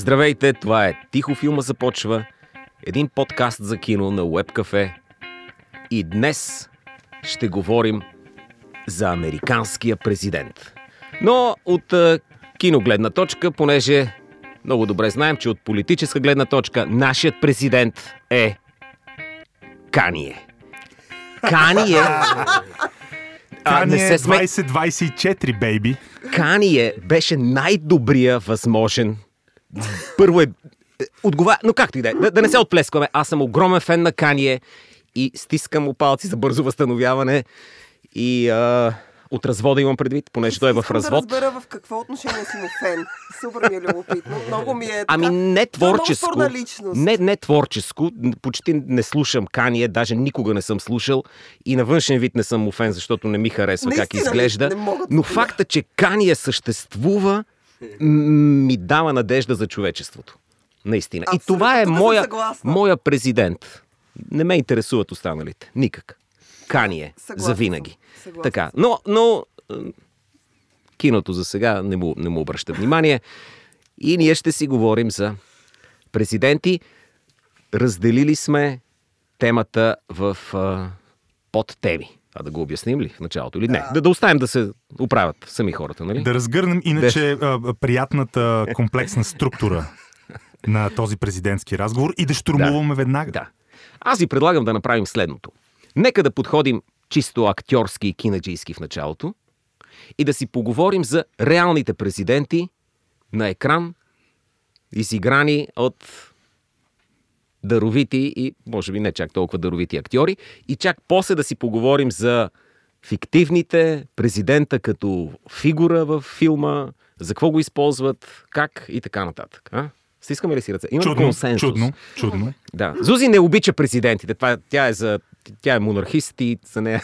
Здравейте, това е Тихо филма започва. Един подкаст за кино на Web Cafe. И днес ще говорим за американския президент. Но от киногледна точка, понеже много добре знаем, че от политическа гледна точка нашият президент е Кание. Кание. А, не се сме... 2024, бейби. Кание беше най-добрия възможен. Първо е... Отгова... Но както и да е, да, не се отплескваме. Аз съм огромен фен на Кание и стискам му палци за бързо възстановяване. И а, от развода имам предвид, понеже той е в развод. да разбера в какво отношение си му фен. Супер ми е любопитно. Много ми е така. Ами не творческо. Е много личност. Не, не творческо. Почти не слушам Кание, даже никога не съм слушал. И на външен вид не съм му фен, защото не ми харесва Наистина как изглежда. не мога да Но факта, че Кание съществува, ми дава надежда за човечеството. Наистина. Абсолютно. И това е моя, моя президент. Не ме интересуват останалите. Никак. Кание. Съгласна За винаги. Съгласна Така. Но, но киното за сега не му, не му обръща внимание. И ние ще си говорим за президенти. Разделили сме темата в а, подтеми. А да го обясним ли в началото или не? Да, да оставим да се оправят сами хората, нали? Да разгърнем иначе а, приятната комплексна структура на този президентски разговор и да штурмуваме веднага. Да. Аз ви предлагам да направим следното. Нека да подходим чисто актьорски и кинаджийски в началото и да си поговорим за реалните президенти на екран, изиграни от даровити и, може би не чак толкова даровити актьори, и чак после да си поговорим за фиктивните, президента като фигура в филма, за какво го използват, как и така нататък. А? Стискаме ли си ръце? Имам Чудно, консенсус. чудно, чудно. Да. Зузи не обича президентите. Това, тя е за тя е монархист и за нея.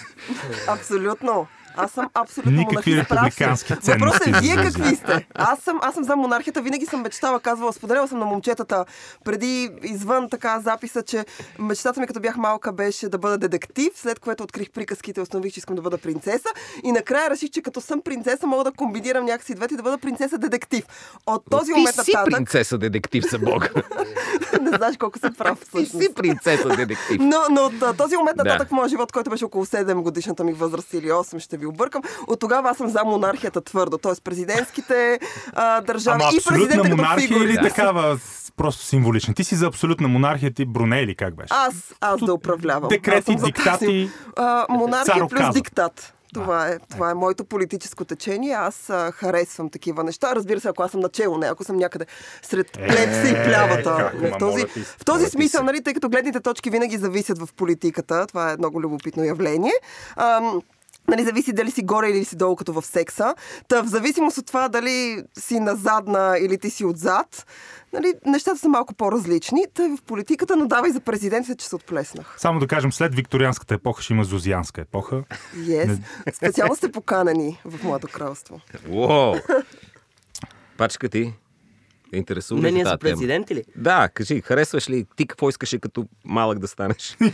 Абсолютно. Аз съм абсолютно Никакви монархист, си. републикански Въпросът ценности е, вие какви сте? Аз съм, аз съм за монархията, винаги съм мечтала, казвала, споделяла съм на момчетата преди извън така записа, че мечтата ми като бях малка беше да бъда детектив, след което открих приказките и установих, че искам да бъда принцеса и накрая реших, че като съм принцеса мога да комбинирам някакси двете и да бъда принцеса детектив. От този Ти момент си нататък принцеса детектив за Бога. не знаеш колко съм прав Ти си принцеса детектив. Но, но от този момент Да. нататък в моя живот, който беше около 7 годишната ми възраст или 8, ще ви объркам, от тогава аз съм за монархията твърдо. Т.е. президентските а, държави Ама и президента като монархия фигури. или такава с- просто символична? Ти си за абсолютна монархия, ти Бруне или как беше? Аз, аз да управлявам. Декрети, диктати, А, монархия плюс цароказа. диктат. Това е, това е моето политическо течение. Аз а, харесвам такива неща. Разбира се, ако аз съм начало, не ако съм някъде сред плепса и плявата. как, ама, в този, в този смисъл, нали, тъй като гледните точки винаги зависят в политиката, това е много любопитно явление. Ам, Нали, зависи дали си горе или си долу, като в секса. Та в зависимост от това дали си назадна или ти си отзад, нали, нещата са малко по-различни. Та в политиката, но давай за президентите, че се отплеснах. Само да кажем, след викторианската епоха ще има зозианска епоха. Yes. Специално сте поканени в моето кралство. Уоу! Пачка ти. Интересува Мнение за тази тема? ли? Да, кажи, харесваш ли? Ти какво искаше като малък да станеш?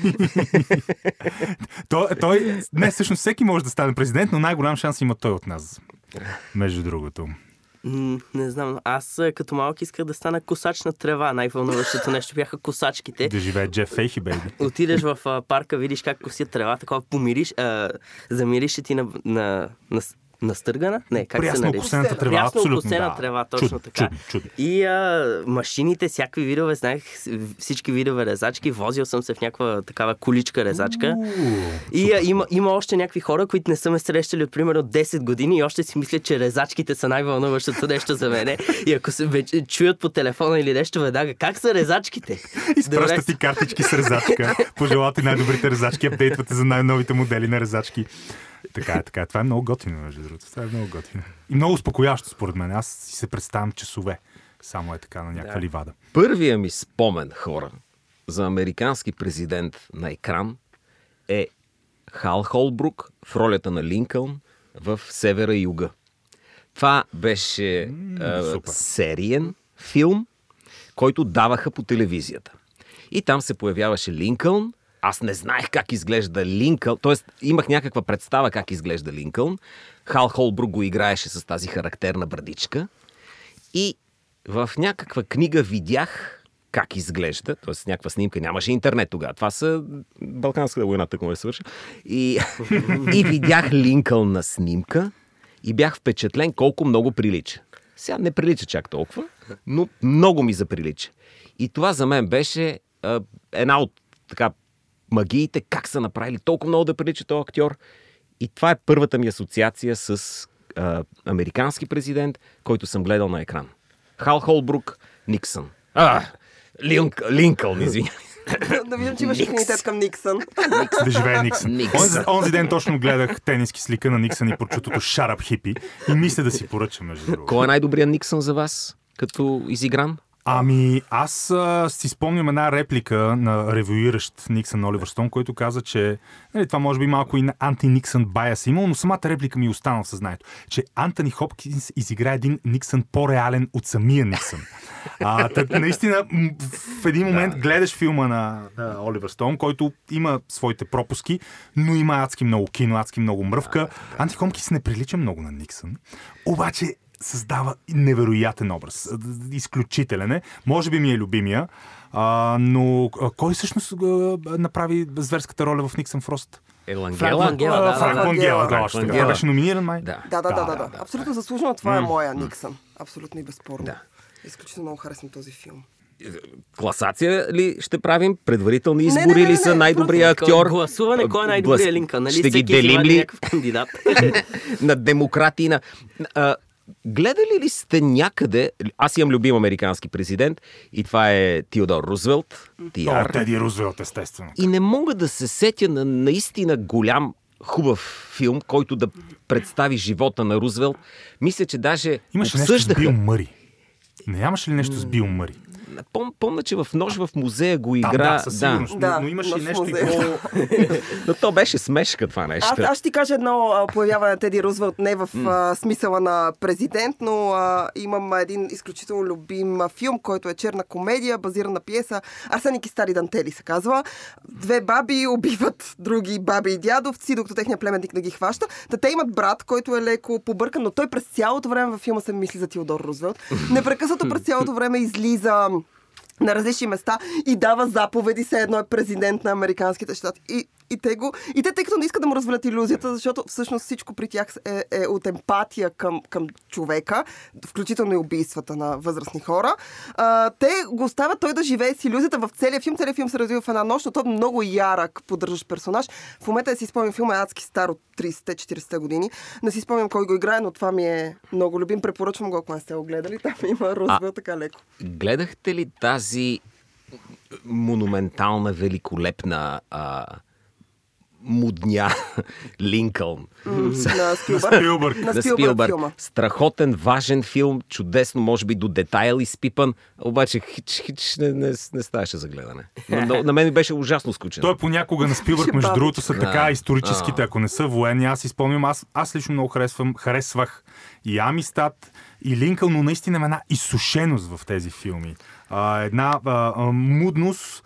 Той, той, не, всъщност всеки може да стане президент, но най-голям шанс има той от нас. Между другото. Не знам. Аз като малък исках да стана косач на трева. Най-вълнуващото нещо бяха косачките. Да живее Джеф Фейхи, бейби. Отидеш в парка, видиш как косят трева, такова помириш, а, замириш ти на, на, на, настъргана? Не, как се Прясно нарича? окосената трева, Прясно абсолютно. да. трева, точно чудно, така. Чудно, чудно. И а, машините, всякакви видове, знаех всички видове резачки. Возил съм се в някаква такава количка резачка. И а, има, има още някакви хора, които не са ме срещали от примерно 10 години и още си мислят, че резачките са най-вълнуващото нещо за мене. И ако се вече чуят по телефона или нещо веднага, как са резачките? Изпращат ти картички с резачка. Пожелавате най-добрите резачки, апдейтвате за най-новите модели на резачки. Така е, така е. Това е много готино, между другото. Това е много готино. И много успокояващо, според мен. Аз си се представям часове. Само е така на някаква Да. ливада. Първия ми спомен, хора, за американски президент на екран е Хал Холбрук в ролята на Линкълн в Севера и Юга. Това беше а, супер. сериен филм, който даваха по телевизията. И там се появяваше Линкълн. Аз не знаех как изглежда Линкълн, т.е. имах някаква представа как изглежда Линкълн. Хал Холбрук го играеше с тази характерна брадичка. И в някаква книга видях как изглежда, т.е. някаква снимка, нямаше интернет тогава. Това са Балканската война, тъкмо е свърши. И, и видях Линкълн на снимка и бях впечатлен колко много прилича. Сега не прилича чак толкова, но много ми заприлича. И това за мен беше а, една от така магиите, как са направили толкова много да прилича този актьор. И това е първата ми асоциация с а, американски президент, който съм гледал на екран. Хал Холбрук, Никсън. А, Линк, Линкълн, извинявай. да виждам, че имаш афинитет към Никсън. Да живее Никсън. Никсън. Онзи, онзи ден точно гледах тениски с лика на Никсън и прочутото Шарап хипи и мисля да си поръчам, между другото. Кой е най-добрият Никсън за вас, като изигран? Ами, аз а, си спомням една реплика на ревюиращ Никсън Оливър Стоун, който каза, че нали, това може би малко и на анти-Никсън байас имал, но самата реплика ми остана в съзнанието, че Антони Хопкинс изигра един Никсън по-реален от самия Никсън. А, так, наистина, в един момент гледаш филма на, на Оливър Стоун, който има своите пропуски, но има адски много кино, адски много мръвка. Анти Хопкинс не прилича много на Никсън, обаче създава невероятен образ. Изключителен е. Може би ми е любимия. А, но а, кой всъщност а, направи зверската роля в Никсън Фрост? Елангела? Франк Франк да. Лангела, да, още. Беше номиниран, май? Да. Да, да, да, Да, да. Абсолютно заслужено. Това е моя Никсън. Абсолютно и безспорно. Да. Изключително много харесвам този филм. Класация ли ще правим? Предварителни Не, не, избори не, не, ли са най-добрия актьор? Гласуване, кой е най-добрият Глас- линка? Нали? Ще ги делим ли кандидат. на демократи? На... А, гледали ли сте някъде... Аз имам любим американски президент и това е Теодор Рузвелт. О, Тиар. Теди Рузвелт, естествено. И не мога да се сетя на наистина голям хубав филм, който да представи живота на Рузвелт. Мисля, че даже Имаше нещо с обсъждаха... Бил Мъри. Нямаше ли нещо с Бил Мъри? Пом, помня, че в Нож в музея го игра. да, със сигурност. Да, но, но имаше и нещо и по... Но то беше смешка това нещо. Аз, аз ще ти кажа едно появяване на Теди Рузвелт, не в а, смисъла на президент, но а, имам един изключително любим филм, който е черна комедия, базирана на пиеса. Арсеник и стари Дантели се казва. Две баби убиват други баби и дядовци, докато техният племенник не ги хваща. Та те имат брат, който е леко побъркан, но той през цялото време във филма се мисли за Теодор Рузвелт. Непрекъснато през цялото време излиза на различни места и дава заповеди, все едно е президент на Американските щати. И, и, те го, и те, тъй като не искат да му развалят иллюзията, защото всъщност всичко при тях е, е от емпатия към, към човека, включително и убийствата на възрастни хора, а, те го оставят той да живее с иллюзията в целия филм. Целият филм се развива в една нощ, но той е много ярък поддържащ персонаж. В момента да си спомням, филма е адски стар от 30-40 години. Не си спомням кой го играе, но това ми е много любим. Препоръчвам го, ако не сте го гледали. Там има Рузвел така леко. Гледахте ли тази монументална, великолепна а, мудня Линкълн? На Спилбърг. Спилбърг. На Спилбърг филма. Страхотен, важен филм, чудесно, може би до детайл изпипан, обаче хич, хич не, не, не ставаше за гледане. Но, на мен беше ужасно скучен. Той понякога на Спилбърг, между другото, са така историческите, ако не са военни. Аз си спомням, аз, аз лично много харесвам, харесвах и Амистат, и Линкъл, но наистина има една изсушеност в тези филми. А, една а, а, мудност,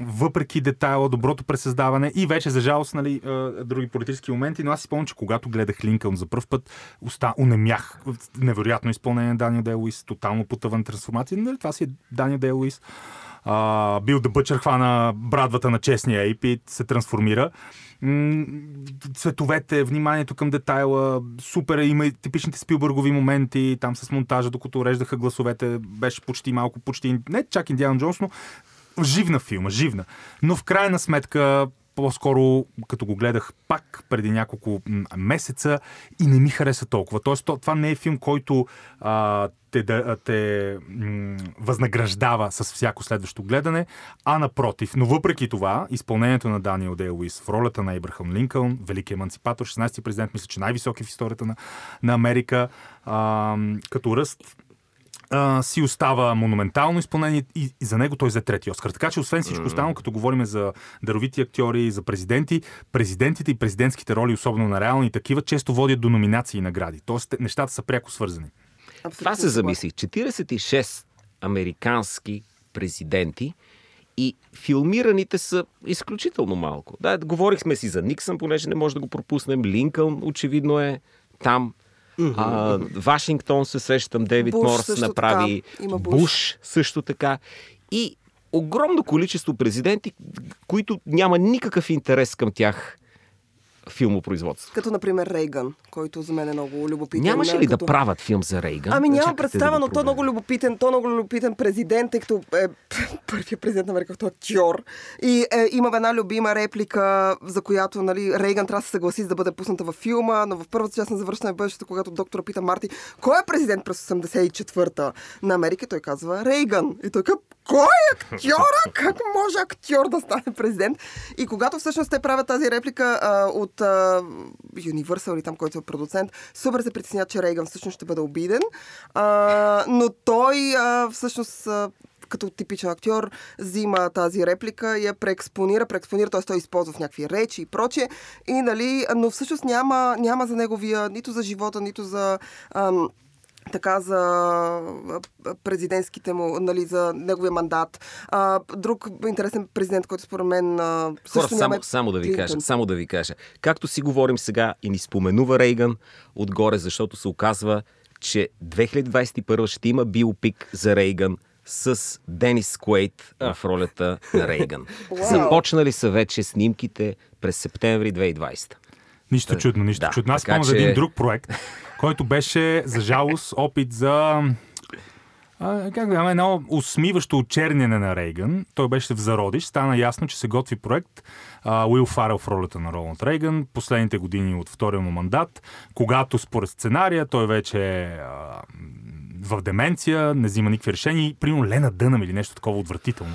въпреки детайла, доброто пресъздаване и вече, за жалост, нали, други политически моменти, но аз си спомням, че когато гледах Линкълн за първ път, уста, унемях. Невероятно изпълнение на Даниел Дей Луис, тотално потъван трансформация. Нали, това си е Даниел Дей Луис. А, бил да бъчър хвана брадвата на честния и се трансформира. Цветовете, вниманието към детайла, супер, има и типичните спилбъргови моменти, там с монтажа, докато уреждаха гласовете, беше почти малко, почти, не чак Индиана Джонс, но живна филма, живна. Но в крайна сметка, по-скоро, като го гледах пак преди няколко месеца и не ми хареса толкова. Тоест, то- това не е филм, който а, те, да, те м, възнаграждава с всяко следващо гледане, а напротив. Но въпреки това, изпълнението на Даниел Дей Луис в ролята на Ибрахам Линкълн, велики емансипатор, 16-ти президент, мисля, че най-високи в историята на, на Америка, а, като ръст, а, си остава монументално изпълнение и, и за него той взе трети Оскар. Така че, освен всичко останало, като говорим за даровити актьори и за президенти, президентите и президентските роли, особено на реални такива, често водят до номинации и награди. Тоест, нещата са пряко свързани. Това Абсолютно се съгласна. замислих. 46 американски президенти и филмираните са изключително малко. Да, говорихме си за Никсън, понеже не може да го пропуснем. Линкълн очевидно е там. А, Вашингтон се сещам, Дейвид Буш Морс направи. така. Буш. Буш също така. И огромно количество президенти, които няма никакъв интерес към тях филмопроизводство. Като, например, Рейган, който за мен е много любопитен. Нямаше ли като... да правят филм за Рейган? Ами Чакайте представа, да но той е много любопитен, той е много любопитен президент, тъй като е първият президент на Америка, който е актьор. И е, има една любима реплика, за която нали, Рейган трябва да се съгласи за да бъде пусната във филма, но в първата част на завършване в бъдещето, когато доктора пита Марти, кой е президент през 84-та на Америка, той казва Рейган. И той казва, кой актьора? Как може актьор да стане президент? И когато всъщност те правят тази реплика а, от а, Universal или там, който е продуцент, супер се притесня, че Рейган всъщност ще бъде обиден. А, но той а, всъщност а, като типичен актьор, взима тази реплика и я преекспонира, преекспонира, т.е. той използва в някакви речи и прочие. И, нали, но всъщност няма, няма за неговия, нито за живота, нито за ам, така за а, президентските му, нали, за неговия мандат. А, друг интересен президент, който според мен а, също Хора, няма само, само да ви кажа, само да ви кажа. Както си говорим сега и ни споменува Рейган отгоре, защото се оказва, че 2021 ще има биопик за Рейган с Денис Куейт в ролята на Рейган. Уау. Започнали са вече снимките през септември 2020. Нищо чудно, нищо да, чудно. Аз спомням за че- един друг проект, който беше, за жалост, опит за а, как да едно усмиващо очерняне на Рейган. Той беше в зародиш. Стана ясно, че се готви проект. А, Уил Фарел в ролята на Роланд Рейган. Последните години от втория му мандат, когато според сценария той вече е в деменция, не взима никакви решения. Примерно Лена Дънам или нещо такова отвратително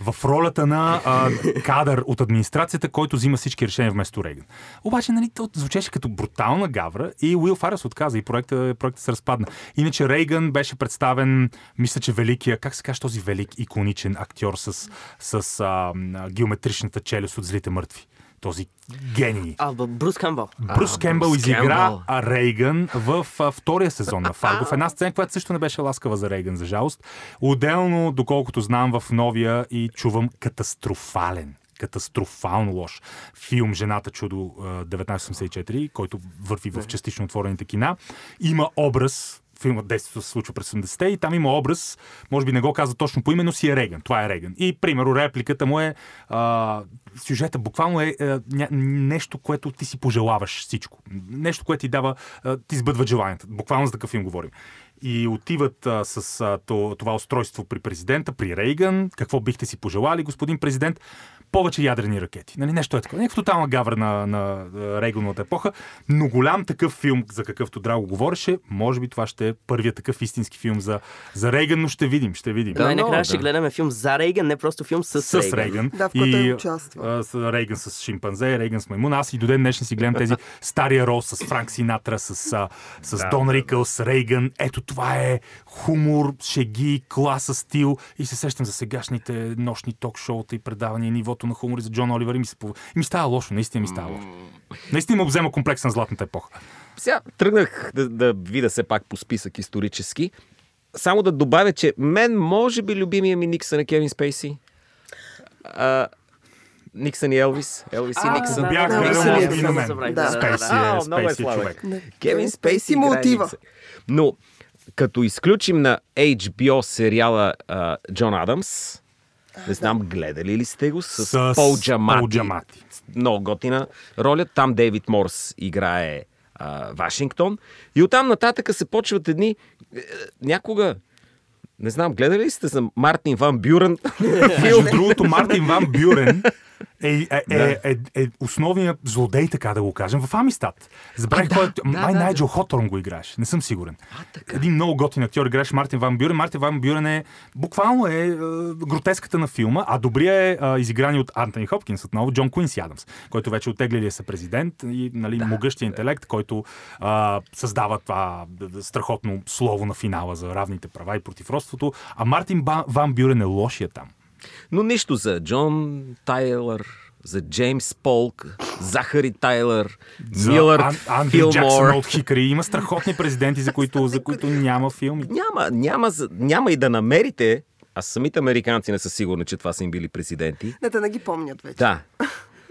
в ролята на а, кадър от администрацията, който взима всички решения вместо Рейган. Обаче, нали, то звучеше като брутална гавра и Уил Фарел се отказа и проекта, проекта се разпадна. Иначе Рейган беше представен, мисля, че великия, как се каже този велик, иконичен актьор с, с а, геометричната челюст от злите мъртви. Този гений. А, Брус Камбъл. Брус А, Кембъл Брус изигра Кембъл. Рейган в а, втория сезон на Фарго. В една сцена, която също не беше ласкава за Рейган, за жалост. Отделно, доколкото знам, в новия и чувам катастрофален катастрофално лош филм Жената чудо а, 1984, който върви в частично отворените кина. Има образ филмът действието се случва през 80-те и там има образ, може би не го казва точно по име, но си е Реган. Това е Реган. И, примерно, репликата му е а, сюжета буквално е а, ня, нещо, което ти си пожелаваш всичко. Нещо, което ти дава, а, ти сбъдва желанията. Буквално за такъв филм говорим. И отиват а, с а, то, това устройство при президента, при Рейган. Какво бихте си пожелали, господин президент? Повече ядрени ракети. Нали, нещо е такова. Някаква тотална гавра на, на Рейгановата епоха. Но голям такъв филм, за какъвто Драго говореше, може би това ще е първият такъв истински филм за, за Рейган, но ще видим, ще видим. Да, Най-накрая много, ще да. гледаме филм за Рейган, не просто филм с, с Рейган. Рейган. Да, в който и, той участва. а, с Рейган с шимпанзе, Рейган с маймун. Аз и до ден днешен си гледам тези стария рол с Франк Синатра, с, а, с Да, Дон да, Рикълс, Рейган. Ето това е хумор, шеги, класа, стил. И се сещам за сегашните нощни ток-шоута и предавания, нивото на хумор за Джон Оливър. И ми, се, пов- и ми става лошо, наистина ми става лошо. Наистина ме обзема комплекс на златната епоха. Сега тръгнах да, да видя все пак по списък исторически. Само да добавя, че мен може би любимия ми Никсън е Кевин Спейси. А, Никсън и Елвис. Елвис и Никсън. Бях да, гледал, да, на да, мен. Спейси е, е е човек. Не. Кевин Спейси му отива. Но като изключим на HBO сериала Джон Адамс, не знам, гледали ли сте го с, С Пол Джамати. Пол Джамати. Много готина роля. Там Дейвид Морс играе а, Вашингтон. И оттам нататъка се почват едни... е, някога... Не знам, гледали ли сте за Мартин Ван Бюрен? Между другото, Мартин Ван Бюрен е, е, е, е, е основният злодей, така да го кажем, в Амистат. Забравих А, кой да, е. да, Май да, Найджел Хоторн го играеш. Не съм сигурен. така. Един много готин актьор играеше Мартин Ван Бюрен. Мартин Ван Бюрен е буквално е, е гротеската на филма, а добрия е, е изигран от Антони Хопкинс отново, Джон Куинси Адамс, който вече оттеглили се президент и нали, да, могъщия интелект, който а, създава това страхотно слово на финала за равните права и противродството. А Мартин Ба- Ван Бюрен е лошия там. Но нищо за Джон Тайлър, за Джеймс Полк, Захари Тайлър, За Милърд Ан- Андрю Джаксън Филмор. от Хикари. Има страхотни президенти, за които, за които няма филми. Няма, няма, няма и да намерите, а самите американци не са сигурни, че това са им били президенти. Не, те не ги помнят вече. Да.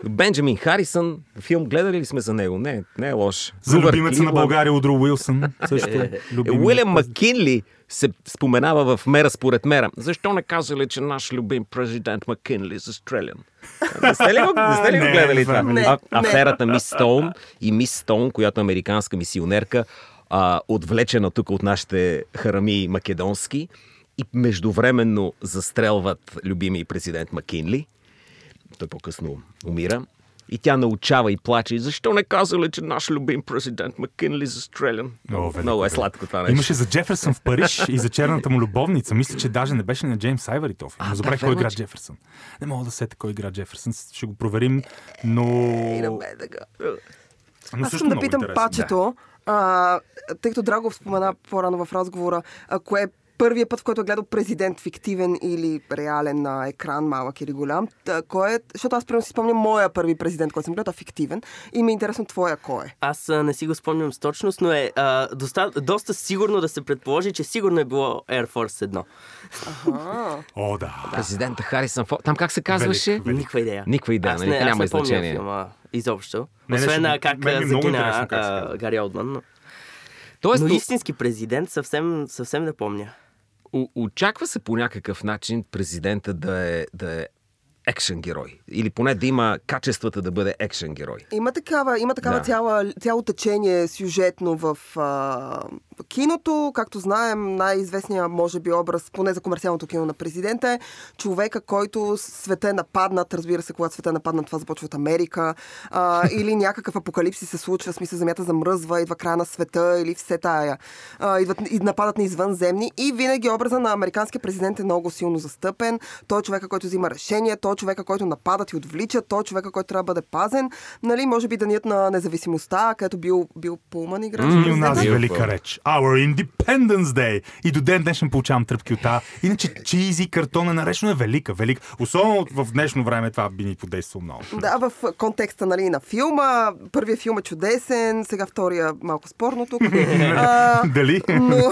Бенджамин Харисън, филм гледали ли сме за него? Не, не е лош. За любимеца на. България Удро Уилсън. Също. Е, Уилям. Маккинли се споменава в Мера според мера. Защо не казали, че наш любим президент Маккинли е застрелян? Не сте ли го, не сте ли го гледали това? Не, А, не. аферата Мис Стоун и Мис Стоун, която е американска мисионерка, а, отвлечена тук от нашите харами македонски и междувременно застрелват любимия президент Маккинли. Той по-късно умира. И тя научава и плаче. И Защо не казали, че наш любим президент Маккинли е застрелян? Много, велико, много е сладко това нещо. Имаше за Джеферсън в Париж и за черната му любовница. Мисля, че даже не беше на Джеймс Айвари този филм. Забравих да, кой игра че- Джеферсън. Не мога да сета кой игра Джеферсън. Ще го проверим, но... Но Аз искам да питам пачето, а, тъй като Драгов спомена по-рано в разговора, а, кое е първият път, в който е гледал президент фиктивен или реален на екран, малък или голям. Та, кой е, защото аз примерно си спомням моя първи президент, който съм гледал, а фиктивен. И ми е интересно твоя кой е. Аз а, не си го спомням с точност, но е а, доста, доста сигурно да се предположи, че сигурно е било Air Force 1. А, О, да. Президента Харисън Форд. Там как се казваше? Велик, велик. Никаква идея. Никаква идея, Аз нали? не, аз Няма не значение. филма изобщо. Не, не, Освен а, как мен е загина. Гари Олдман. Но, Тоест, но истински президент съвсем, съвсем не помня. Очаква се по някакъв начин президента да е, да е екшен герой. Или поне да има качествата да бъде екшен герой. Има такава, има такава Да. цяла, цяло течение сюжетно в а, киното. Както знаем, най-известният, може би, образ, поне за комерциалното кино на президента е човека, който света е нападнат. Разбира се, когато света е нападнат, това започва от Америка. А, или някакъв апокалипсис се случва, смисъл земята замръзва, идва края на света или все тая. А, идват и нападат на извънземни. И винаги образа на американския президент е много силно застъпен. Той е човека, който взима решения, той е човека, който нападат и отвличат, той е човека, който трябва да бъде пазен. Нали, може би денят на независимостта, където бил, бил Пулман играчи. И президента. унази велика реч. Our Independence Day. И до ден днешен получавам тръпки от тази. Иначе чизи картона наречно е велика, велика. Особено в днешно време това би ни подействало много. Да, в контекста нали, на филма. Първият филм е чудесен, сега втория малко спорно тук. а, Дали? но,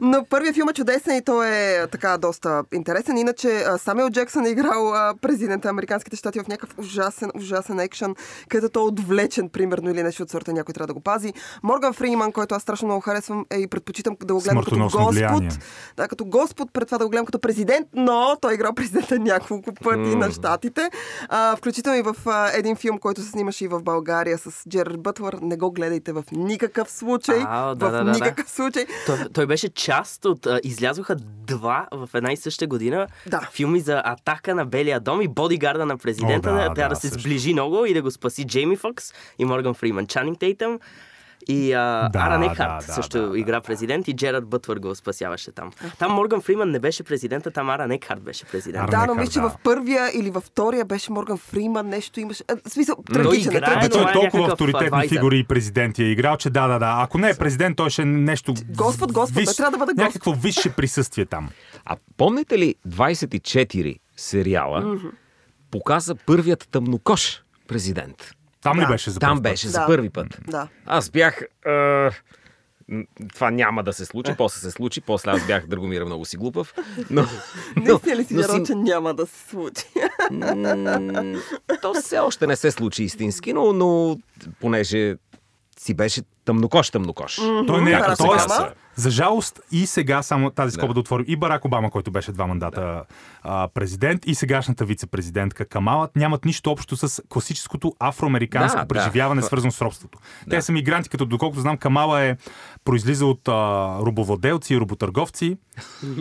но първият филм е чудесен и той е така доста интересен. Иначе а, Самуел Джексън е играл президента на Американските щати в някакъв ужасен, ужасен екшен, където той е отвлечен, примерно, или нещо от сорта, някой трябва да го пази. Морган Фриман, който аз страшно много харесвам е и предпочитам да го гледам като Господ. влияние. Да, като Господ, пред това да го гледам като президент, но той е играл президента няколко пъти М. на щатите. А, включително и в а, един филм, който се снимаше и в България с Джерард Бътлър. Не го гледайте в никакъв случай. А, да, в да, да, да. никакъв случай. Той, той беше част от... А, излязоха два в една и съща година Да. филми за атака на Белия дом и бодигарда на президента. О, да, трябва да, да, се също. сближи много и да го спаси Джейми Фокс и Морган Фриман. Чанинг Тейтъм и а, Да, Аран да, Екхарт да, също да, да, игра президент и Джерард Бътвър го спасяваше там. Там Морган Фриман не беше президента, там Аран Екхарт беше президент. Да, но мисля, че да. в първия или във втория беше Морган Фриман, нещо имаше. А, в смисъл, Той трагичен, е, играе, трагичен. той е е толкова авторитетни адвайзър. фигури и президенти е играл, че да, да, да. Ако не е президент, той ще е нещо... Господ, Господ, той трябва да бъде Господ. Някакво висше присъствие там. А помните ли 24 сериала показа първият тъмнокош президент? Там ли Да. беше за Там пръв път? беше за Да. първи път. Да. Аз бях... М, Това няма да се случи, после се случи, после аз бях Драгомира много си глупав. Но, но, Наистина ли си но вярвал, че няма да се случи? То все още не се случи истински, но, но понеже си беше тъмнокош, тъмнокош. Той не е. Обама. За жалост и сега, само тази скоба Да. да отворим, и Барак Обама, който беше два мандата а, президент, и сегашната вице-президентка Камалът нямат нищо общо с класическото афроамериканско Да, да. преживяване, свързано с робството. Те са мигранти, като доколкото знам, Камала е произлиза от а, робовладелци и роботърговци.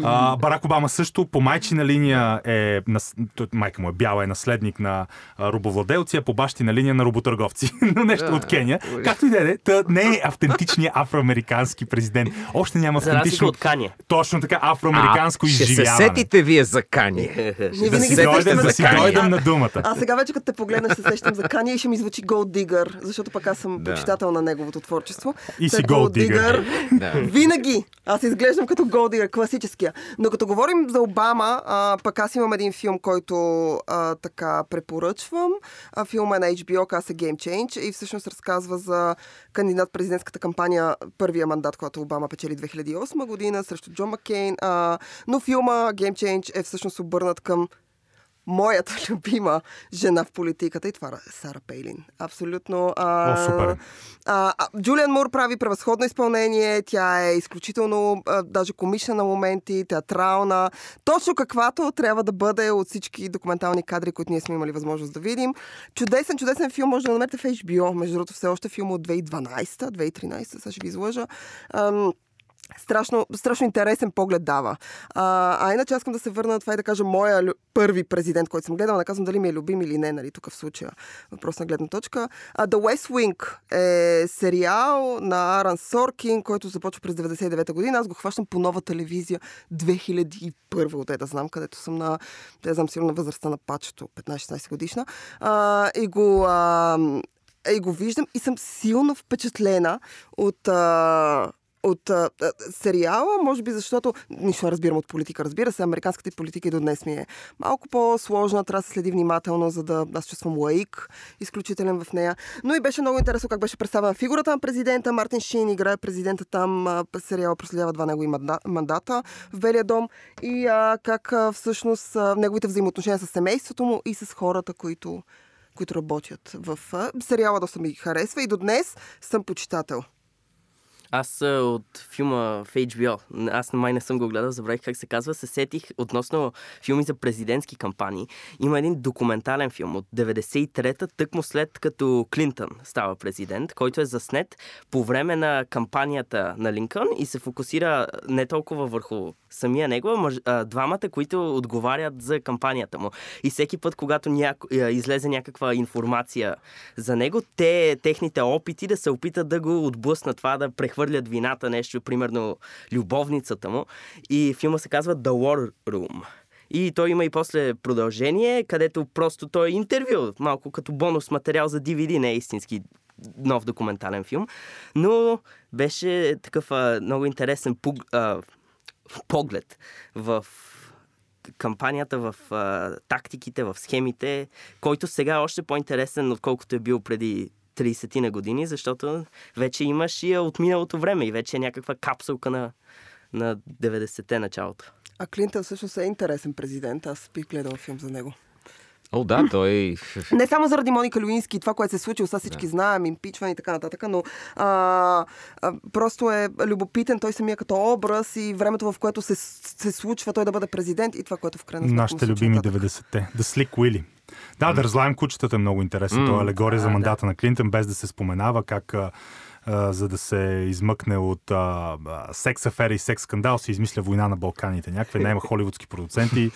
А, Барак Обама също по майчина линия е, нас... майка му е бяла, е наследник на а, робовладелци, а по бащина линия на роботърговци. Но нещо Да. от Кения. Както и да е, не е автентичният афроамерикански президент. Още няма За автентично. от Кanye. Точно така, афроамериканско А, ще се изживяване. сетите вие за Кани. Да винаги си сещаме да за си Кани. дойдем на думата. А сега вече като те погледнеш, се сещам за Кани и ще ми звучи Gold Digger, защото пък аз съм Да. почитател на неговото творчество. И си Gold Digger. Винаги! Аз изглеждам като Gold Digger, класическия. Но като говорим за Обама, а, пък аз имам един филм, който а, така препоръчвам. А, филма е на HBO, казва се Game Change и всъщност разказва за кандидат президентската кампания, първия мандат, който Обама печели 2008 година срещу Джон Маккейн. А, но филма Game Change е всъщност обърнат към моята любима жена в политиката и това е Сара Пейлин. Абсолютно. А, О, супер. А, а, Джулиан Мур прави превъзходно изпълнение. Тя е изключително а, даже комична на моменти, театрална. Точно каквато трябва да бъде от всички документални кадри, които ние сме имали възможност да видим. Чудесен, чудесен филм може да намерите в HBO. Между другото, все още филм от 2012, 2013, сега ще ви излъжа. Ам, Страшно, страшно интересен поглед дава. А, а иначе аз искам да се върна на това и да кажа моя лю- първи президент, който съм гледала. Не казвам дали ми е любим или не, нали, тук в случая. Въпрос на гледна точка. А, The West Wing е сериал на Аран Соркин, който започва през 99-та година. Аз го хващам по нова телевизия 2001 от да знам, където съм на, да знам, сигурно на възрастта на пачето, 15-16 годишна. А, и го... А, и го виждам и съм силно впечатлена от, а, от а, сериала, може би защото нищо не разбирам от политика. Разбира се, американската политика и до днес ми е малко по-сложна, трябва да се следи внимателно, за да аз чувствам лаик, изключителен в нея. Но и беше много интересно как беше представена фигурата на президента. Мартин Шин играе президента там, сериала проследява два негови манда- мандата в Белия дом и а, как а, всъщност а, неговите взаимоотношения с семейството му и с хората, които които работят в сериала, доста ми харесва и до днес съм почитател. Аз от филма в HBO, аз май не съм го гледал, забравих как се казва, се сетих относно филми за президентски кампании. Има един документален филм от 93-та, тъкмо след като Клинтън става президент, който е заснет по време на кампанията на Линкън и се фокусира не толкова върху самия него, а двамата, които отговарят за кампанията му. И всеки път, когато няко, излезе някаква информация за него, те, техните опити да се опитат да го отблъснат това, да прехвърлят вината, нещо, примерно любовницата му. И филма се казва The War Room. И той има и после продължение, където просто той е интервю, малко като бонус материал за DVD, не е истински нов документален филм. Но беше такъв а, много интересен пуг, а, поглед в кампанията, в а, тактиките, в схемите, който сега е още по-интересен, отколкото е бил преди 30 на години, защото вече имаш и от миналото време и вече е някаква капсулка на, на 90-те началото. А Клинтън всъщност е интересен президент. Аз бих гледал филм за него. О, да, той... Не само заради Моника Люински, това, което се е случило, сега всички да. знаем, импичване и така нататък, но а, а, просто е любопитен той самия като образ и времето, в което се, се случва той да бъде президент и това, което в крайна сметка Нашите любими 90-те. The Slick Willy. Да, да разлаем кучетата е много интересно. Mm. Това е алегория за мандата на Клинтън, без да се споменава как а, за да се измъкне от а, секс афера и секс скандал, се измисля война на Балканите. Някакви найма холивудски продуценти.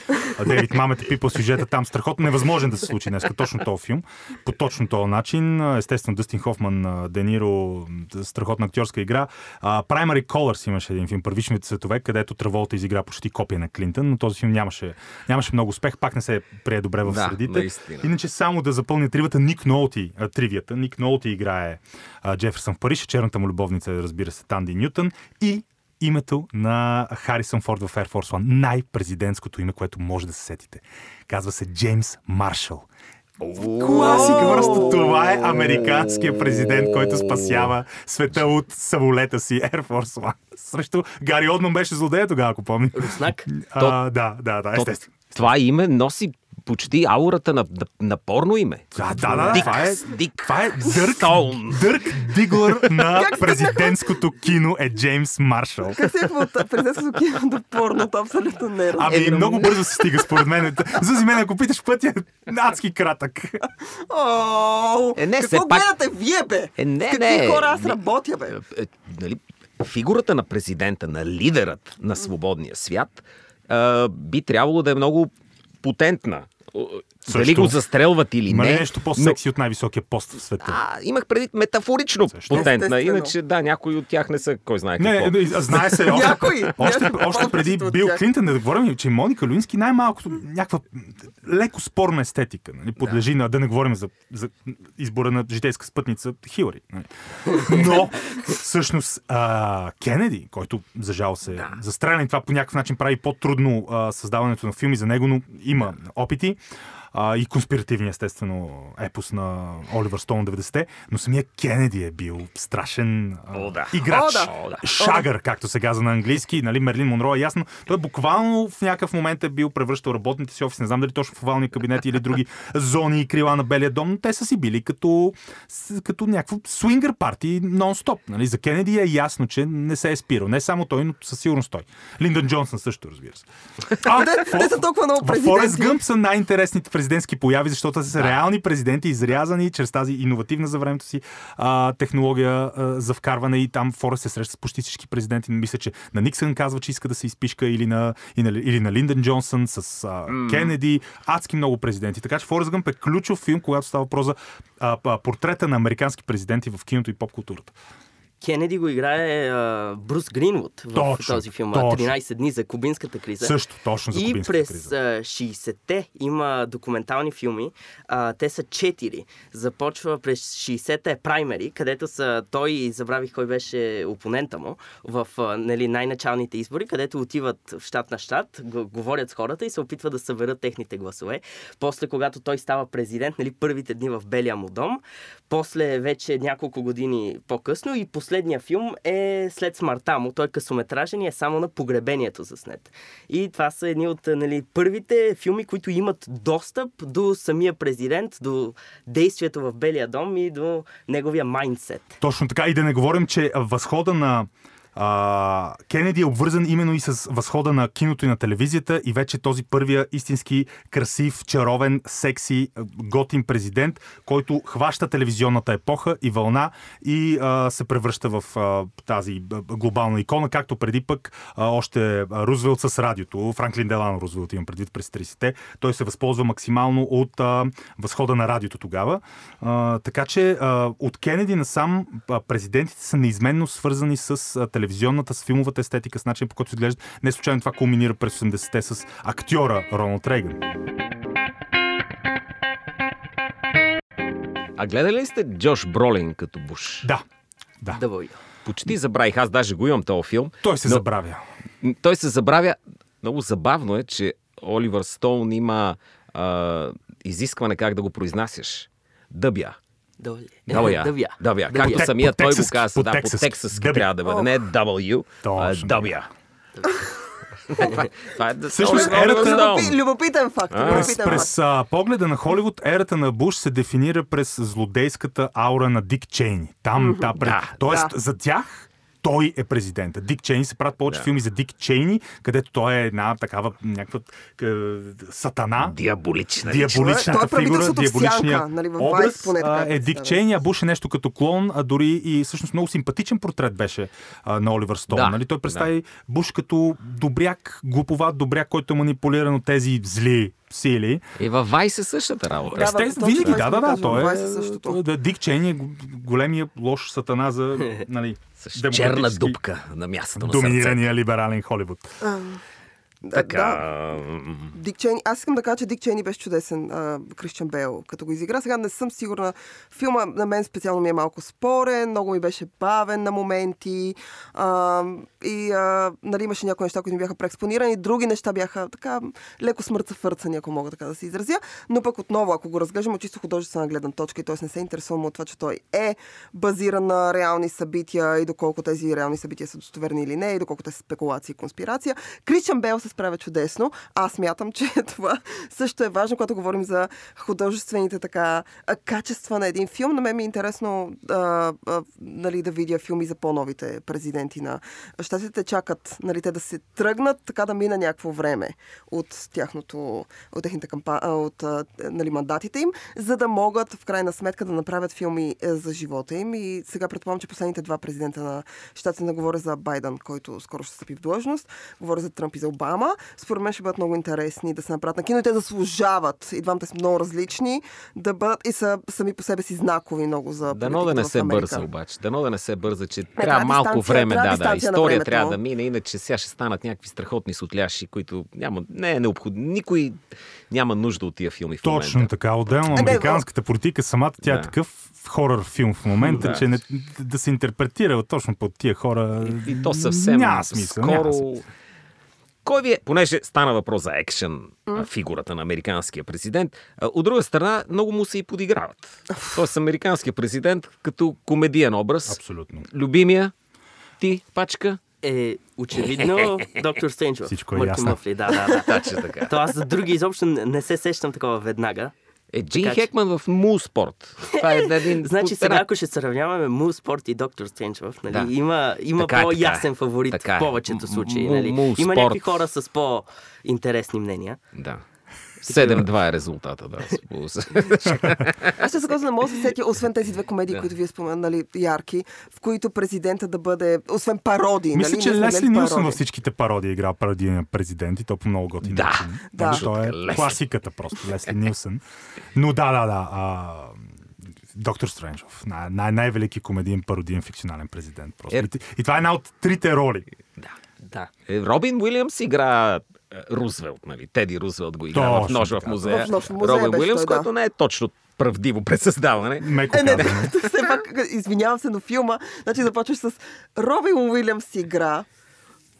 Дейвид Мамет е пипал сюжета там страхотно. Невъзможен да се случи днес. Точно този филм. По точно този начин. Естествено, Дъстин Хофман, Дениро, страхотна актьорска игра. А, Primary Colors имаше един филм, Първичните цветове, където Траволта изигра почти копия на Клинтън, но този филм нямаше, нямаше много успех. Пак не се прие добре в Да, средите. наистина. Иначе само да запълня тривата, Ник Нолти, а, тривията. Ник Нолти играе а, Джеферсън в Париж, черната му любовница разбира се, Танди Нютън и името на Харисън Форд в Air Force One. Най-президентското име, което може да се сетите. Казва се Джеймс Маршал. Класика, просто това е американския президент, който спасява света от самолета си Air Force One. Срещу Гари Одман беше злодея тогава, ако помни. Руснак? А, да, да, да, естествено. това име носи почти аурата на, на, на порно име. Да, да, да, Дик, това е, Дик това е Дърк, Стоун. Дърк Диглър на президентското кино е Джеймс Маршал. Как се е от президентското кино до порното? Абсолютно не Ами разбирам. много бързо се стига според мен. За мен, ако питаш пътя, е адски кратък. О, Е, не, какво пак- гледате вие, бе? Е, не, С какви не. хора аз Не. работя, бе? Е, нали, фигурата на президента, на лидерът на свободния свят, би трябвало да е много потентна. Oh. О, Дали Също. го застрелват или Има не. нещо по-секси от най-високия пост в света? А, имах преди метафорично Също. потентна. Естествено. Иначе, да, някои от тях не са, кой знае Не, какво. не, не, знае се, още, Някой, още, някой още преди Бил. Клинтън, да говорим, че Моника Люински най-малкото някаква леко спорна естетика. Нали, подлежи на, да не говорим за, за избора на житейска спътница Хилари. Нали. Но, всъщност, а, Кенеди, който за жал се да. застреля и това по някакъв начин прави по-трудно а, създаването на филми за него, но има опити. А, и конспиративния, естествено, епос на Оливър Стоун 90-те, но самия Кенеди е бил страшен а, О, да. играч. О, да. Шагър, както се казва на английски, нали, Мерлин Монро е ясно. Той буквално в някакъв момент е бил превръщал работните си офис, не знам дали точно в овалния кабинет или други зони и крила на Белия дом, но те са си били като, като някакво свингър парти нон-стоп. Нали. За Кенеди е ясно, че не се е спирал. Не само той, но със сигурност той. Линдън Джонсън също, разбира се. А, Те- са толкова много в Форест президенти. Гъмп са най-интересните президентски появи, защото са реални президенти, изрязани чрез тази иновативна за времето си а, технология а, за вкарване и там Форест се среща с почти всички президенти. Мисля, че на Никсън казва, че иска да се изпишка или на, и на, или на Линдън Джонсън с а, Кенеди. Адски много президенти. Така че Форест Гъмп е ключов филм, когато става въпрос за а, а, портрета на американски президенти в киното и поп културата. Кенеди го играе а, Брус Гринвуд в Точно, този филм. точно. 13 дни за кубинската криза. Също, точно за И кубинската през криза. а, 60-те има документални филми. А, те са четири. Започва през 60-те е Праймери, където са той и забравих кой беше опонента му в а, нали, най-началните избори, където отиват в щат на щат, говорят с хората и се опитват да съберат техните гласове. После, когато той става президент, нали, първите дни в Белия му дом, после вече няколко години по-късно и последния филм е след смъртта му. Той е късометражен и е само на погребението заснет. И това са едни от нали, първите филми, които имат достъп до самия президент, до действието в Белия дом и до неговия майндсет. Точно така. И да не говорим, че възхода на а, Кенеди е обвързан именно и с възхода на киното и на телевизията и вече този първия истински красив, чаровен, секси, готин президент, който хваща телевизионната епоха и вълна и а, се превръща в а, тази глобална икона, както преди пък а, още Рузвелт с радиото, Франклин Делано Рузвелт имам предвид през 30-те, той се възползва максимално от а, възхода на радиото тогава. А, така че а, от Кенеди насам президентите са неизменно свързани с а, телевизионната, с филмовата естетика, с начин по който се изглеждат. Не случайно това кулминира през 80-те с актьора Роналд Рейган. А гледали ли сте Джош Бролин като Буш? Да, да. W. Почти забравих, аз даже го имам този филм. Той се Но- забравя. Той се забравя. Много забавно е, че Оливър Стоун има а, изискване как да го произнасяш. Дъбя. W. Дъбя. Дъбя. Както По- самия той го каза. по Да, по тексаски. трябва да бъде. Не W, а. Това е Всъщност, Оливър ерата- любопитен факт. А. През, любопитен през а, погледа на Холивуд, ерата на Буш се дефинира през злодейската аура на Дик Чейни. Там, та, пред... Да. Тоест, Да. за тях той е президента. Дик Чейни се правят повече Да. филми за Дик Чейни, където той е една такава някаква е, сатана. Диаболична. Диаболичната Той е фигура, в диаболичния сянка, нали, в образ поне така е Дик. Чейни, а Буш е нещо като клон, а дори и всъщност много симпатичен портрет беше а, на Оливър Стоун. Да, Нали? Той представи Буш като добряк, глуповат добряк, който е манипулиран от тези зли сили. И във Вайс е същата работа. Да, Естествено, точно винаги, да, да, да да. Той във е, е той е Дик Чейни е големия лош сатана за нали, С черна дупка на мястото на доминирания либерален Холивуд. Да, Така. да. Дик Чейни, аз искам да кажа, че Дик Чейни беше чудесен, а, Кристиан Бейл, като го изигра. Сега не съм сигурна. Филма на мен специално ми е малко спорен, много ми беше бавен на моменти. А, и а, нали, имаше някои неща, които ми бяха преекспонирани, други неща бяха така леко смъртца фърцани, ако мога така да се изразя. Но пък отново, ако го разглеждам от чисто художествена гледна точка и т.е. не се интересувам от това, че той е базиран на реални събития и доколко тези реални събития са достоверни или не, и доколко те са спекулации и конспирация. Кристиан Бейл се справя чудесно. Аз мятам, че това също е важно, когато говорим за художествените така качества на един филм. На мен ми е интересно а, а, нали, да видя филми за по-новите президенти на щатите. Чакат нали, те да се тръгнат, така да мина някакво време от тяхното, от техните кампа... от нали, мандатите им, за да могат в крайна сметка да направят филми е, за живота им. И сега предполагам, че последните два президента на щатите, не говоря за Байден, който скоро ще стъпи в длъжност, говоря за Тръмп и за Обама, според мен ще бъдат много интересни да се направят на кино. И те заслужават, и двамата са много различни, да бъдат и са сами по себе си знакови много за Дано да не се бърза обаче. Дано да не се бърза, че трябва трябва малко време. трябва Да, да. История трябва да мине, иначе сега ще станат някакви страхотни сотляши, които няма, не е необходимо. Никой няма нужда от тия филми в Точно момента. така. Отделно не, американската политика, самата тя е Да. такъв хорър филм в момента, Да. че не, да се интерпретира точно под тия хора. И, и то съвсем Няма смисъл. Няма скоро... смисъл. Кой ви е, понеже стана въпрос за екшен а, фигурата на американския президент, от друга страна много му се и подиграват. Тоест американския президент като комедиен образ. Абсолютно. Любимия ти, пачка? Е, очевидно, доктор Стренджов. Всичко е Мъртви ясно. мъфли, да, да, да. Точно така. То аз за други изобщо не не се сещам такова веднага. Е, Джин Така че- Хекман в Мулспорт. Това е един... Значи сега, ако ще сравняваме Мул Спорт и Доктор Стренджов, нали, Да. има, има Така е, по-ясен така е. фаворит Така е. в повечето случаи. Нали. Има някакви хора с по-интересни мнения. Да. 7-2 е резултата, да. Аз ще се не мога да се сетя, освен тези две комедии, които вие споменали, ярки, в които президента да бъде, освен пародии. Мисля, нали? че Лесли Нилсън във всичките пародии игра пародия президент и то по много готин Да. начин. Да. Нали, То е Лесли. класиката просто, Лесли Нилсън. Но да, да, да. А, Доктор Стренджов. Най- най- най-велики комедиен, пародиен, фикционален президент. Просто. Е. И, и това е една от трите роли. Да. Е, Робин Уилямс игра е, Рузвелт, нали? Теди Рузвелт го игра в нож в музея. В Нож в музея беше Уилямс, той, да. който не е точно правдиво пресъздаване. Меко Е, не, все пак, извинявам се, но филма, значи започваш с Робин Уилямс игра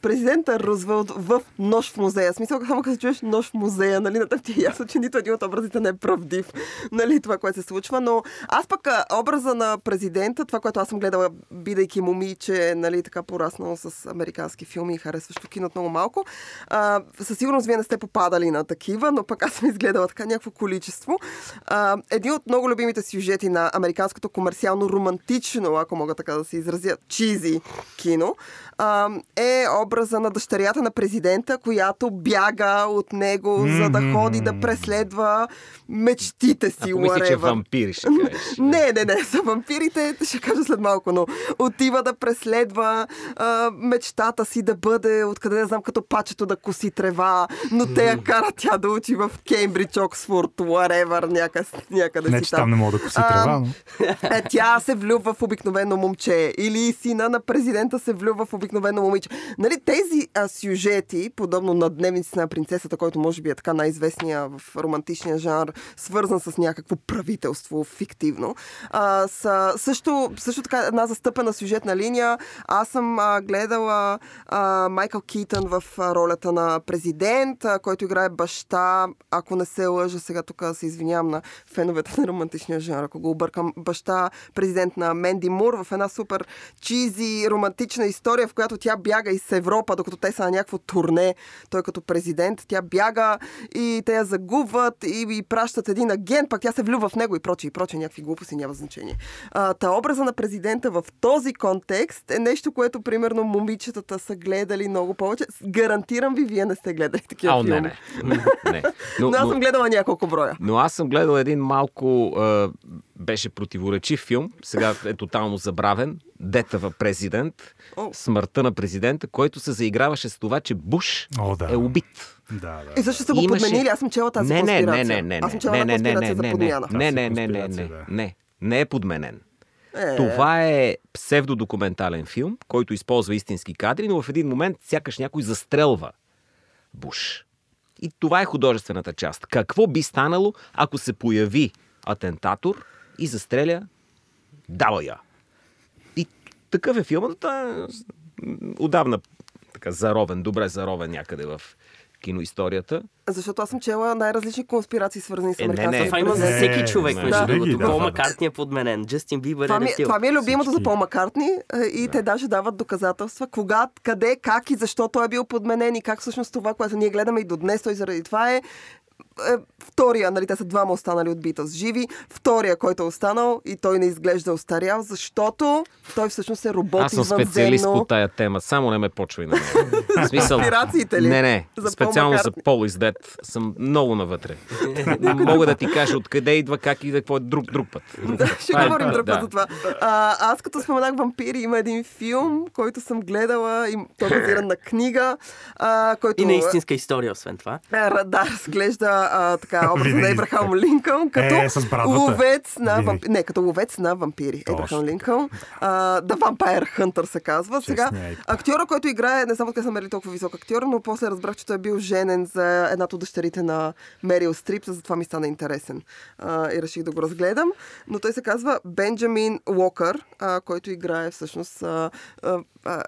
президента Рузвелт в нож в музея. Смисъл, само като чуеш нож в музея, нали, на ти е ясно, че нито един от образите не е правдив, нали, това, което се случва. Но аз пък образа на президента, това, което аз съм гледала, бидейки момиче, нали, така пораснало с американски филми и харесващо киното много малко, а, със сигурност вие не сте попадали на такива, но пък аз съм изгледала така някакво количество. А, един от много любимите сюжети на американското комерциално романтично, ако мога така да се изразя, чизи кино, а, е образа на дъщерята на президента, която бяга от него, за да ходи да преследва мечтите си. А помисли, че вампири ще кажеш. Не, не, не, за вампирите ще кажа след малко, но отива да преследва а, мечтата си да бъде, откъде да знам, като пачето да коси трева, но те я карат тя да учи в Кембридж, Оксфорд, whatever, някъде, някъде Не, си че там не мога да коси А, трева, но... е, тя се влюбва в обикновено момче или сина на президента се влюбва в обикновено момиче. Нали, тези а, сюжети, подобно на Дневници на принцесата, който може би е така най-известния в романтичния жанр, свързан с някакво правителство фиктивно, а, са също, също така една застъпена сюжетна линия. Аз съм а, гледала а, Майкъл Китън в ролята на президент, а, който играе баща, ако не се лъжа, сега тук се извинявам на феновете на романтичния жанр, ако го объркам, баща, президент на Менди Мур в една супер чизи романтична история, в която тя бяга из Европа, докато те са на някакво турне, той като президент, тя бяга и те я загубват и, и пращат един агент, пък тя се влюбва в него и прочие, и прочие, някакви глупости, няма значение. А, та образа на президента в този контекст е нещо, което примерно момичетата са гледали много повече. Гарантирам ви, вие не сте гледали такива А, филми. не, не. не. Но, Но, аз но, съм гледала няколко броя. но аз съм гледал един малко а, беше противоречив филм, сега е тотално забравен. Детава президент, смъртта на президента, който се заиграваше с това, че Буш О, да. е убит. Да, да. И също са го Имаше- подменили, аз съм чела тази не, не, не, не, не, аз съм чела не, не, не, не, не, не, не, не, не, не, не, не, не е подменен. Е, Това е псевдодокументален филм, който използва истински кадри, но в един момент сякаш някой застрелва Буш. И това е художествената част. Какво би станало, ако се появи атентатор и застреля Далая? И такъв е филмът. Е, отдавна така заровен, добре заровен някъде в киноисторията. Защото аз съм чела най-различни конспирации, свързани с Е, не, не. американската Това има за всеки човек, не, между да. другото. Да, Пол да. Маккартни е подменен, Джастин Бибър Това е ми, това ми е любимото за Всички. Пол Маккартни е, и те даже дават доказателства кога, къде, как и защо той е бил подменен и как всъщност това, което ние гледаме и до днес, той заради това е е, втория, нали, те са двама останали от Битълс живи, втория, който е останал и той не изглежда остарял, защото той всъщност е робот Аз съм специалист по тая тема. Само не ме почвай на мен. Смисъл... Ли? Не, не. За Пол Специално за? Пол Издет съм много навътре. Мога да ти кажа откъде идва, как идва, какво е друг, друг път. Друг Да, ще е- говорим друг да. път за това. А, аз като споменах вампири, има един филм, който съм гледала, и той е базиран на книга, а, който И на истинска история, освен това. е, да, разглежда а, така, образа на. Ебрахам Линкълн, като Е, с брадвата. ловец на Винаги. вампири. Не, като ловец на вампири. Ебрахам Линкълн. А, The Vampire Hunter се казва. Сега, актьора, който играе, не знам откъде съм мерили толкова висок актьор, но после разбрах, че той е бил женен за едната от дъщерите на Мерил Стрип, затова ми стана интересен. А, и реших да го разгледам. Но той се казва Бенджамин Уокър, а, който играе всъщност а, а,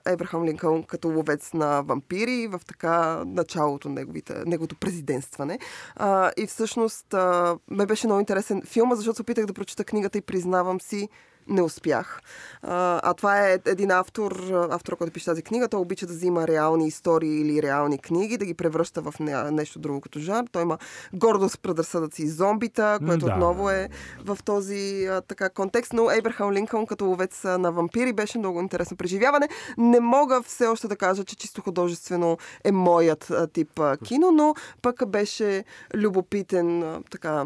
Ебрахам Линкълн като ловец на вампири в така началото на неговите, неговото президентстване. А, и всъщност а, ме беше много интересен филма, защото се опитах да прочета книгата и признавам си, не успях. А, а това е един автор, автор, който пише тази книга. Той обича да взима реални истории или реални книги, да ги превръща в не, нещо друго като жанр. Той има гордост, предразсъдъци и зомбита, което Да, отново е в този а, така контекст. Но Ейбрахам Линкълн като ловец а, на вампири беше много интересно преживяване. Не мога все още да кажа, че чисто художествено е моят а, тип а, кино, но пък беше любопитен а, така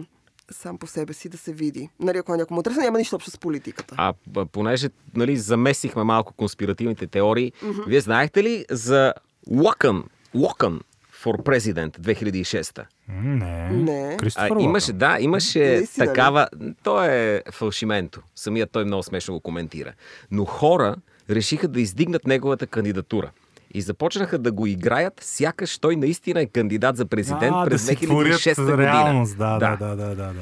сам по себе си да се види. Нали, ако е някому интересно, няма нищо общо с политиката. А понеже нали, замесихме малко конспиративните теории, вие знаехте ли за Локън, Локън for President 2006? М, Не. Не. А, имаше, да, имаше Наистина ли? такава... То е фалшименто. Самият той много смешно го коментира. Но хора решиха да издигнат неговата кандидатура. И започнаха да го играят, сякаш той наистина е кандидат за президент а, през да си 2006 творят година. реалност. Да, да, да, да, да, да.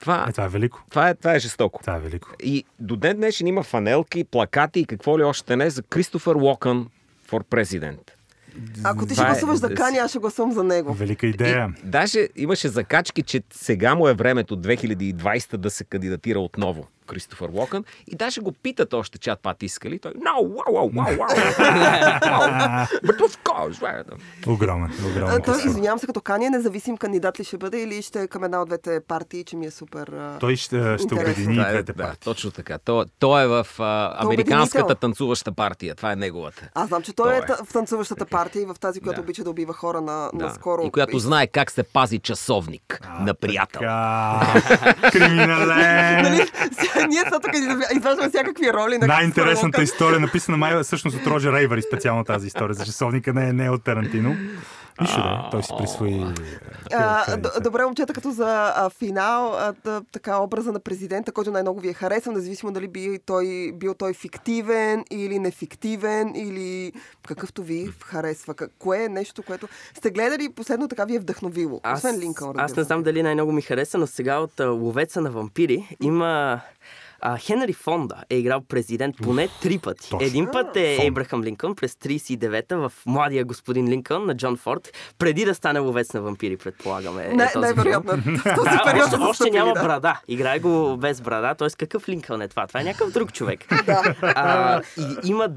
Това, Е, това е велико. това, е, това е жестоко. Това е велико. И до ден днешен има фанелки, плакати и какво ли още не за Кристофър Локън for President. Ако ти ще е- гласуваш за Кани, аз ще гласувам за него. Велика идея. И, даже имаше закачки, че сега му е времето 2020 да се кандидатира отново Кристофър Локън. И даже го питат още чат пат иска ли. Той, no, wow, wow, wow, wow. But of course. right. Огромен, огромен. А, Той, извинявам се, като Кани е независим кандидат ли ще бъде или ще е към една от двете партии, че ми е супер... а, Той ще, ще обедини е, двете да, партии. точно така. То, той е в а, американската обединител. танцуваща партия. Това е неговата. Аз знам, че той, Той е е. в танцуващата партия и в тази, която Да. обича да убива хора на, Да. наскоро. И която знае как се пази часовник на приятел. Така, криминален. Ние са тук изваждаме всякакви роли на Най-интересната история, написана май всъщност от Роджер Рейвър, специално тази история за часовника, не, е- не е от Тарантино. Нищо да, е, той си присвои. Неща. добре, момчета, като за а, финал, а, да, така образа на президента, който най-много ви е харесал, независимо дали би той, бил той фиктивен или нефиктивен, или какъвто ви харесва. Кое е нещо, което сте гледали и последно така ви е вдъхновило? Аз, Освен Линкълн, аз не знам дали най-много ми хареса, но сега от ловеца на вампири има... А, Хенри Фонда е играл президент поне три пъти. точно. Един път е Фонда. Ейбрахам Линкълн през 39-та в Младия господин Линкълн на Джон Форд, преди да стане ловец на вампири, предполагаме. е този филм. най-вероятно. Този период още, още няма да. брада. Играе го без брада. Т.е. какъв Линкълн е това? Това е някакъв друг човек. а, и има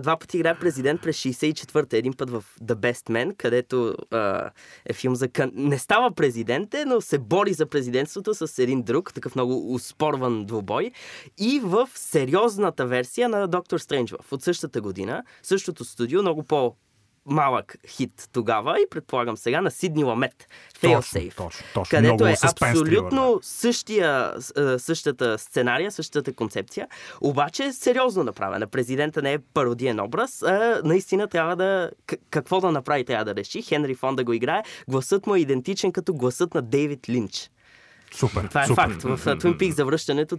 два пъти играе президент през 64-та. Един път в The Best Man, където а, е филм за... Кан... Не става президент, е, но се бори за президентството с един друг, такъв много успорван двубой. И в сериозната версия на Доктор Стрендж от същата година, същото студио, много по малък хит тогава и предполагам сега на Сидни Ламет. Failsafe. точно, точно. Където Много е абсолютно трилър, същия, същата сценария, същата концепция, обаче сериозно направена. Президента не е пародиен образ, а наистина трябва да... какво да направи трябва да реши. Хенри Фон да го играе. Гласът му е идентичен като гласът на Дейвид Линч. Супер, Това е супер. факт. В Twin Peaks завръщането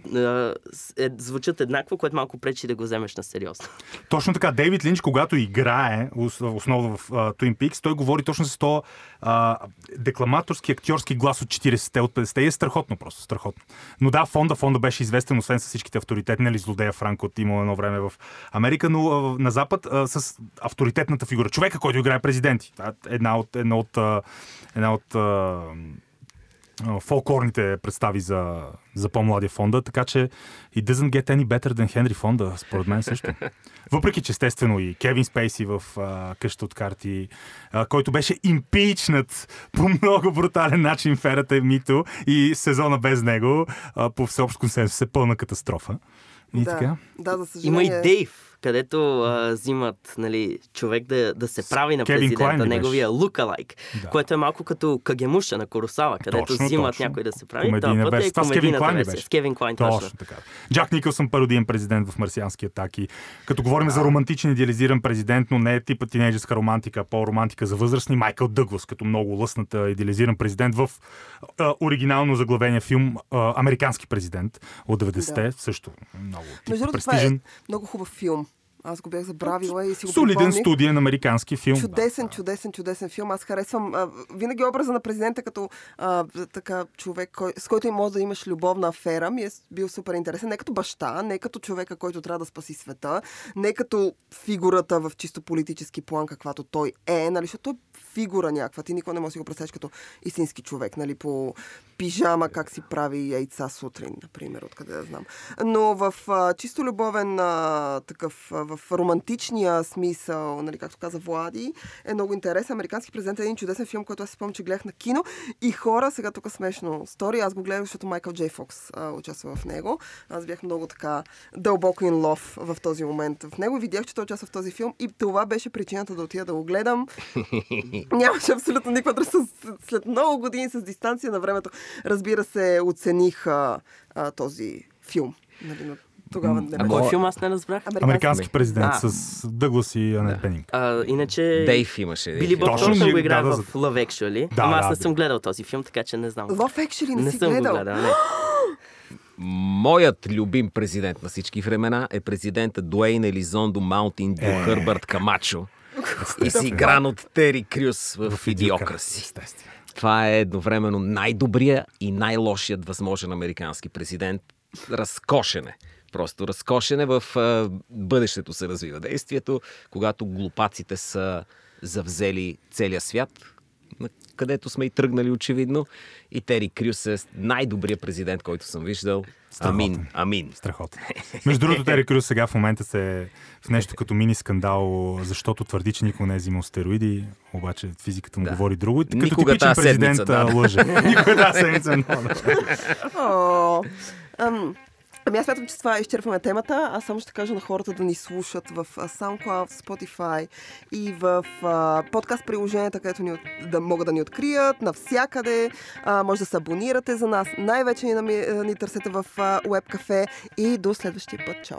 е, звучат еднакво, което малко пречи да го вземеш на сериозно. Точно така. Дейвид Линч, когато играе ос- основно в uh, Twin Peaks, той говори точно с то uh, декламаторски, актьорски глас от 40-те, от 50-те и е страхотно просто, страхотно. Но да, фонда, фонда беше известен, освен с всичките авторитети, нали, злодея Франко от имало едно време в Америка, но uh, на Запад uh, с авторитетната фигура. Човека, който играе президенти. Е Една от, една от, една от uh, а, фолклорните представи за, за по-младия фонда, така че it doesn't get any better than Хенри Фонда, според мен също. Въпреки, че естествено и Кевин Спейси в а, къща от карти, а, който беше импичнат по много брутален начин в ерата Мито и сезона без него, а, по всеобщ консенсус е пълна катастрофа. И да, така. да, за Има съжаление. и Дейв, където а, взимат нали, човек да, да се прави на Кевин президента, Клайн неговия лукалайк, Да. което е малко като Кагемуша на Коросава, където Точно, взимат точно. някой да се прави. Комедийна път е. Това с Кевин Клайн версия. беше? С Кевин Клайн, Точно точно. така. Джак Никълсън пародиен президент в марсиански атаки. Като говорим за романтичен идеализиран президент, но не е типа тинейджерска романтика, а по-романтика за възрастни, Майкъл Дъглас, като много лъсната идеализиран президент в а, оригинално заглавения филм а, Американски президент от 90-те. Да. Също много тип, Между това е престижен. много хубав филм. Аз го бях забравила и си го Солиден припомних. студиен американски филм. Чудесен, чудесен, чудесен филм. Аз харесвам а, винаги образа на президента като а, така човек, кой, с който и може да имаш любовна афера. Ми е бил супер интересен. Не като баща, не като човека, който трябва да спаси света, не като фигурата в чисто политически план, каквато той е, нали, защото той е фигура някаква. Ти никога не можеш да си го представиш като истински човек, нали, по пижама, как си прави яйца сутрин, например, откъде да знам. Но в а, чисто любовен а, такъв, а, в романтичния смисъл, нали, както каза Влади, е много интересен. Американски президент е един чудесен филм, който аз си спомням, че гледах на кино. И хора, сега тук смешно стори, аз го гледах, защото Майкъл Джей Фокс а, участва в него. Аз бях много така дълбоко in love в този момент в него. Видях, че той участва в този филм и това беше причината да отида да го гледам. Нямаше абсолютно никаква връзка. След много години с дистанция на времето, разбира се, оцених а, а, този филм. Нали, но тогава не А кой филм аз не разбрах? Американски президент А. с Дъглас и Анет Пенинг. А, иначе... Дейв имаше. Били. Боб го играе да, да, в Love Actually. Да, Ама аз да, не да. съм гледал този филм, така че не знам. Love Actually не, не си съм гледал. го гледал, не. Моят любим президент на всички времена е президента Дуейн Елизондо Маунтин Дю Е. Хърбърт Камачо. И си игран от Тери Крюс в, в Идиокраси. Естествено. Това е едновременно най-добрия и най-лошият възможен американски президент. Разкошен е. Просто разкошен е в бъдещето се развива действието, когато глупаците са завзели целия свят, където сме и тръгнали очевидно. И Тери Крюс е най-добрият президент, който съм виждал. Амин, Страхотен. амин. Страхотно. Между другото, Тери Крюс сега в момента се в нещо като мини скандал, защото твърди, че никога не е взимал стероиди, обаче физиката му Да. говори друго. Като Никога типичен президент седмица, да. лъже. Никога тази седмица. много добре. О, ам, Ами аз смятам, че с това изчерпваме темата. Аз само ще кажа на хората да ни слушат в SoundCloud, Spotify и в а, подкаст приложенията, където ни, да могат да ни открият навсякъде. А, може да се абонирате за нас. Най-вече ни, нами- ни търсете в а, Web и до следващия път. Чао!